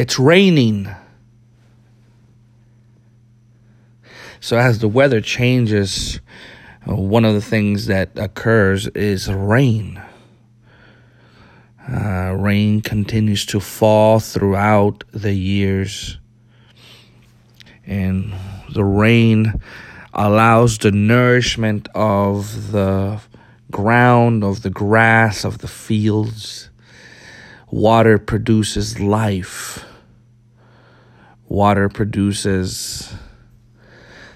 it's raining. So as the weather changes, uh, one of the things that occurs is rain. Uh, rain continues to fall throughout the years, and the rain allows the nourishment of the ground, of the grass, of the fields. Water produces life. Water produces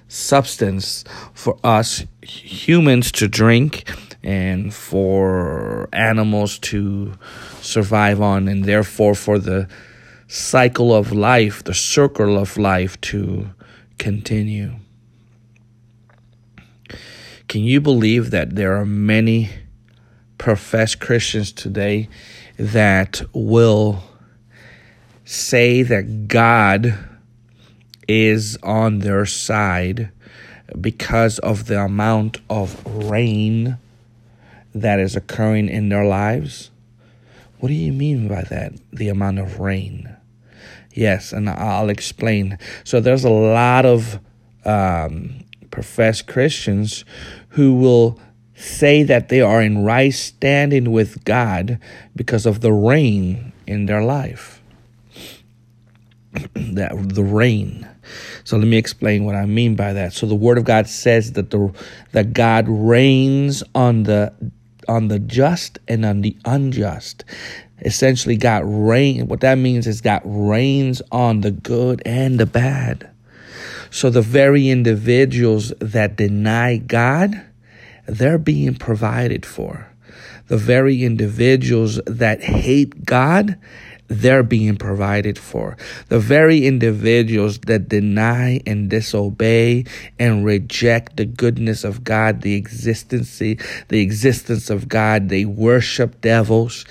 substance for us humans to drink and for animals to survive on, and therefore for the cycle of life, the circle of life to continue. Can you believe that there are many professed Christians today that will say that God is on their side because of the amount of rain that is occurring in their lives? What do you mean by that? The amount of rain. Yes, and I'll explain. So there's a lot of um, professed Christians who will say that they are in right standing with God because of the rain in their life. that the rain. So let me explain what I mean by that. So the word of God says that the that God rains on the on the just and on the unjust. Essentially, God rain. What that means is God rains on the good and the bad. So the very individuals that deny God, they're being provided for. The very individuals that hate God, they're being provided for. The very individuals that deny and disobey and reject the goodness of God, the existence, the existence of God, they worship devils,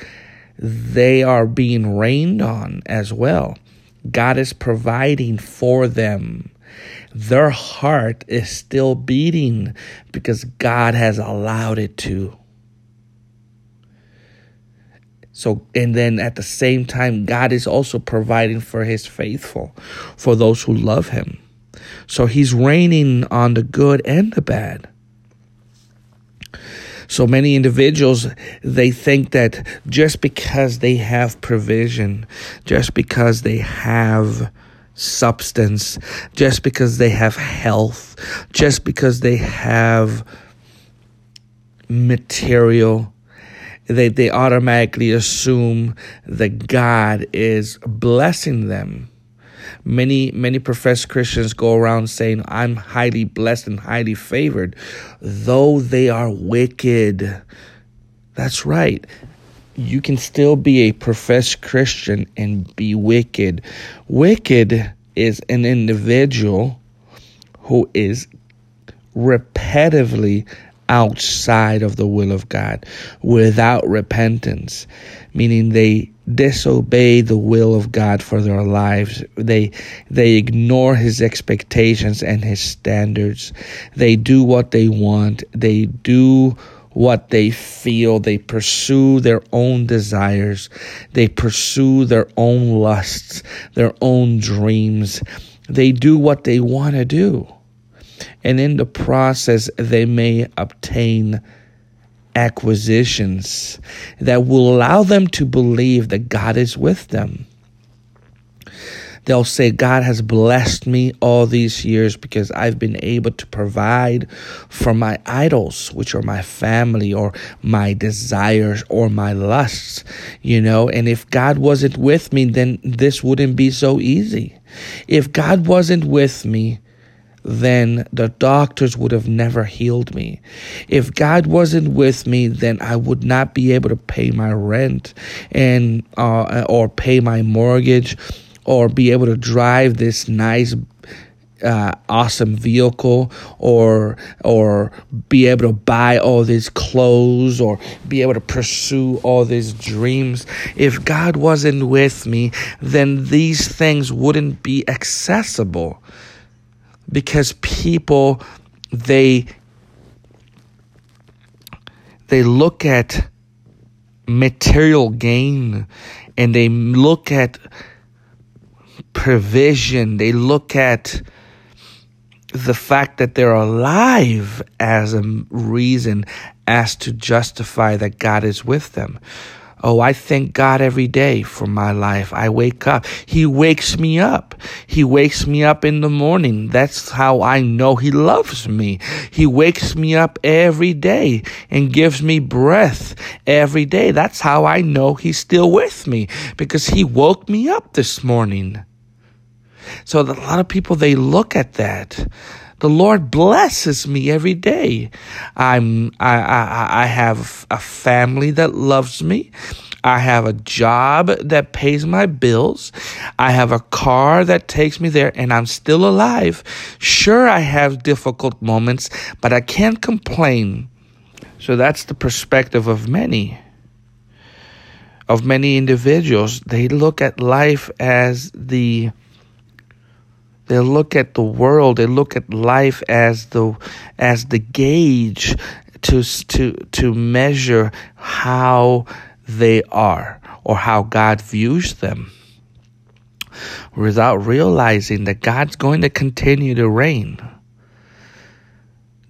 they are being rained on as well. God is providing for them their heart is still beating because God has allowed it to. So, and then at the same time, God is also providing for his faithful, for those who love him. So he's raining on the good and the bad. So many individuals, they think that just because they have provision, just because they have substance, just because they have health, just because they have material, they, they automatically assume that God is blessing them. Many many professed Christians go around saying, I'm highly blessed and highly favored, though they are wicked. That's right you can still be a professed Christian and be wicked. Wicked is an individual who is repetitively outside of the will of God without repentance, meaning they disobey the will of God for their lives. They they ignore his expectations and his standards. They do what they want. They do what they feel. They pursue their own desires. They pursue their own lusts, their own dreams. They do what they want to do. And in the process, they may obtain acquisitions that will allow them to believe that God is with them. They'll say, God has blessed me all these years because I've been able to provide for my idols, which are my family or my desires or my lusts, you know. And if God wasn't with me, then this wouldn't be so easy. If God wasn't with me, then the doctors would have never healed me. If God wasn't with me, then I would not be able to pay my rent and uh, or pay my mortgage or be able to drive this nice uh, awesome vehicle or or be able to buy all these clothes or be able to pursue all these dreams if god wasn't with me then these things wouldn't be accessible because people they they look at material gain and they look at provision. They look at the fact that they're alive as a reason as to justify that God is with them. Oh, I thank God every day for my life. I wake up. He wakes me up. He wakes me up in the morning. That's how I know He loves me. He wakes me up every day and gives me breath every day. That's how I know He's still with me because He woke me up this morning. So a lot of people, they look at that. The Lord blesses me every day. I'm, I, I, I have a family that loves me. I have a job that pays my bills. I have a car that takes me there and I'm still alive. Sure, I have difficult moments, but I can't complain. So that's the perspective of many. Of many individuals. They look at life as the they look at the world, they look at life as the as the gauge to to to measure how they are or how God views them without realizing that God's going to continue to rain.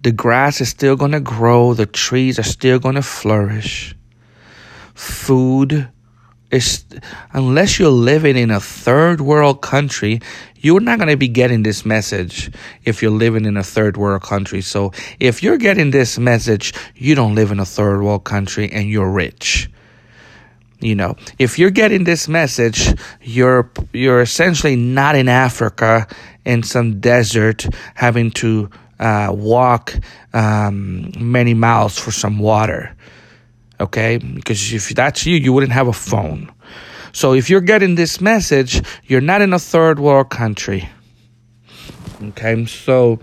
The grass is still going to grow, the trees are still going to flourish. Food is unless you're living in a third world country, you're not going to be getting this message if you're living in a third world country. So if you're getting this message, you don't live in a third world country and you're rich. You know, if you're getting this message, you're you're essentially not in Africa in some desert having to uh, walk um, many miles for some water. Okay, because if that's you, you wouldn't have a phone. So if you're getting this message, you're not in a third world country. Okay, so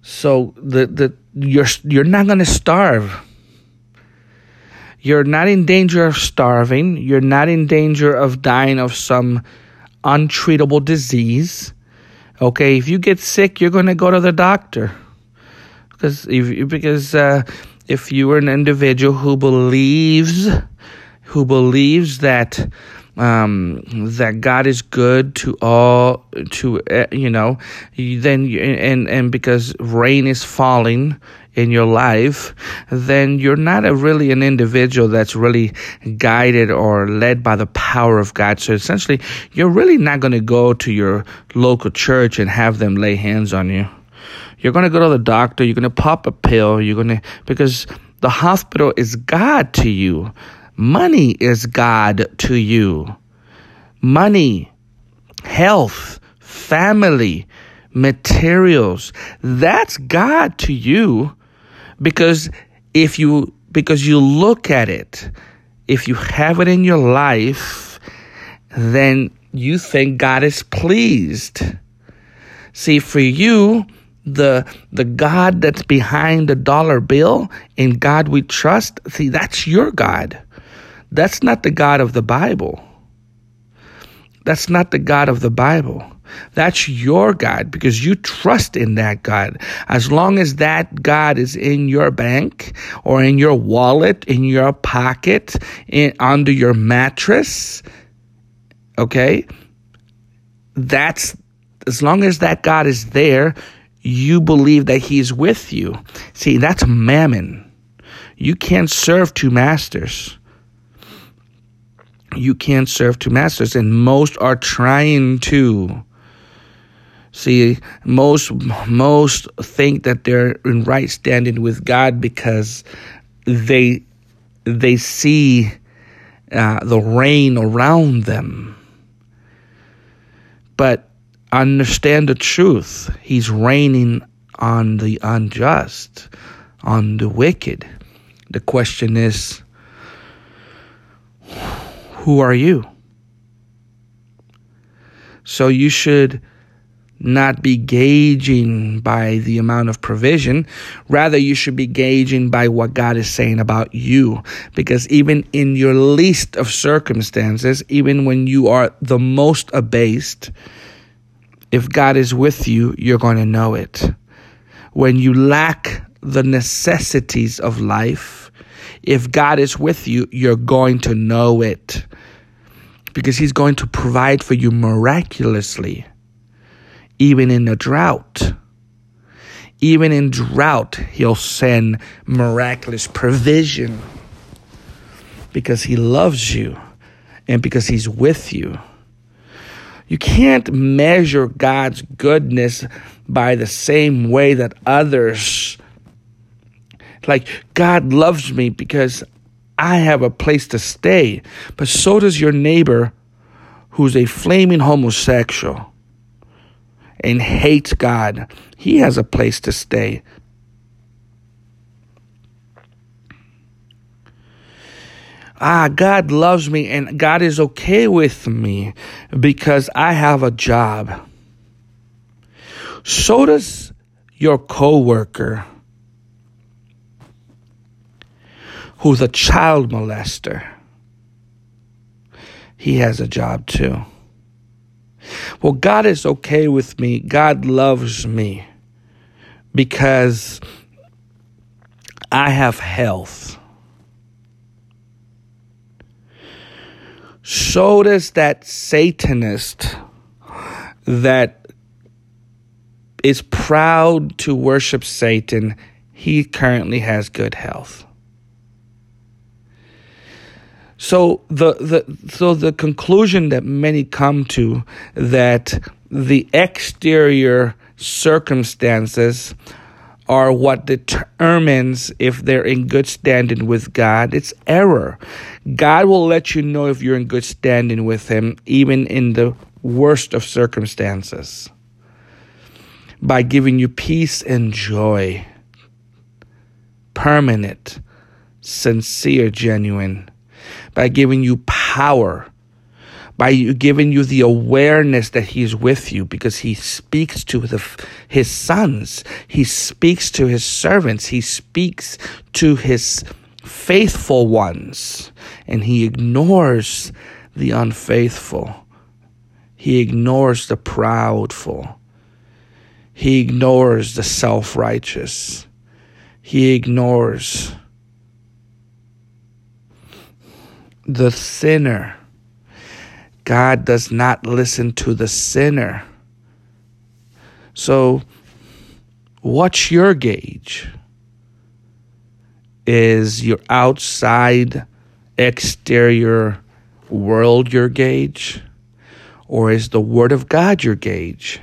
so the the you're you're not to starve. You're not in danger of starving. You're not in danger of dying of some untreatable disease. Okay, if you get sick, you're to go to the doctor because if because uh, if you are an individual who believes who believes that um, that God is good to all, to uh, you know, then you, and and because rain is falling in your life, then you're not a really an individual that's really guided or led by the power of God. So essentially, you're really not going to go to your local church and have them lay hands on you. You're going to go to the doctor. You're going to pop a pill. You're going to because the hospital is God to you. Money is God to you. Money, health, family, materials, that's God to you because if you because you look at it, if you have it in your life, then you think God is pleased. See, for you, the the God that's behind the dollar bill, in God we trust, see, that's your God. That's not the God of the Bible. That's not the God of the Bible. That's your God because you trust in that God. As long as that God is in your bank or in your wallet, in your pocket, in, under your mattress, okay? That's as long as that God is there, you believe that He's with you. See, that's mammon. You can't serve two masters you can't serve two masters, and most are trying to. See, most most think that they're in right standing with God because they they see uh, the rain around them. But understand the truth. He's raining on the unjust, on the wicked. The question is who are you? So you should not be gauging by the amount of provision. Rather, you should be gauging by what God is saying about you. Because even in your least of circumstances, even when you are the most abased, if God is with you, you're going to know it. When you lack the necessities of life, if God is with you, you're going to know it. because He's going to provide for you miraculously, even in a drought. Even in drought, He'll send miraculous provision because He loves you and because He's with you. You can't measure God's goodness by the same way that others like God loves me because I have a place to stay, but so does your neighbor who's a flaming homosexual and hates God. He has a place to stay. Ah, God loves me and God is okay with me because I have a job. So does your coworker who's a child molester. He has a job too. Well, God is okay with me. God loves me because I have health. So does that Satanist that is proud to worship Satan. He currently has good health. So the, the so the conclusion that many come to that the exterior circumstances are what determines if they're in good standing with God. It's error. God will let you know if you're in good standing with Him, even in the worst of circumstances, by giving you peace and joy, permanent, sincere, genuine by giving you power, by giving you the awareness that He's with you because He speaks to the, His sons, He speaks to His servants, He speaks to His faithful ones, and He ignores the unfaithful. He ignores the proudful. He ignores the self righteous. He ignores the sinner. God does not listen to the sinner. So, what's your gauge? Is your outside exterior world your gauge? Or is the Word of God your gauge?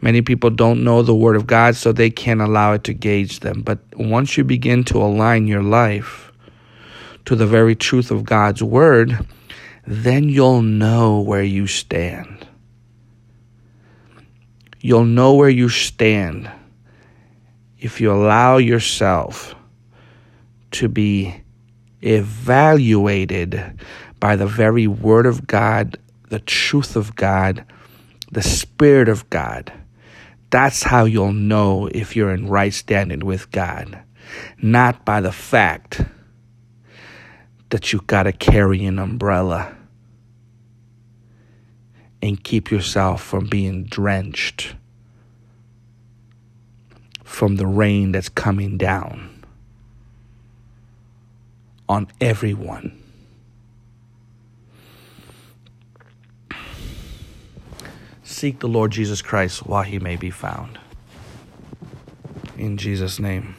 Many people don't know the Word of God, so they can't allow it to gauge them. But once you begin to align your life to the very truth of God's word, then you'll know where you stand. You'll know where you stand if you allow yourself to be evaluated by the very Word of God, the truth of God, the Spirit of God. That's how you'll know if you're in right standing with God, not by the fact that you've got to carry an umbrella and keep yourself from being drenched from the rain that's coming down on everyone. Seek the Lord Jesus Christ while he may be found. In Jesus' name.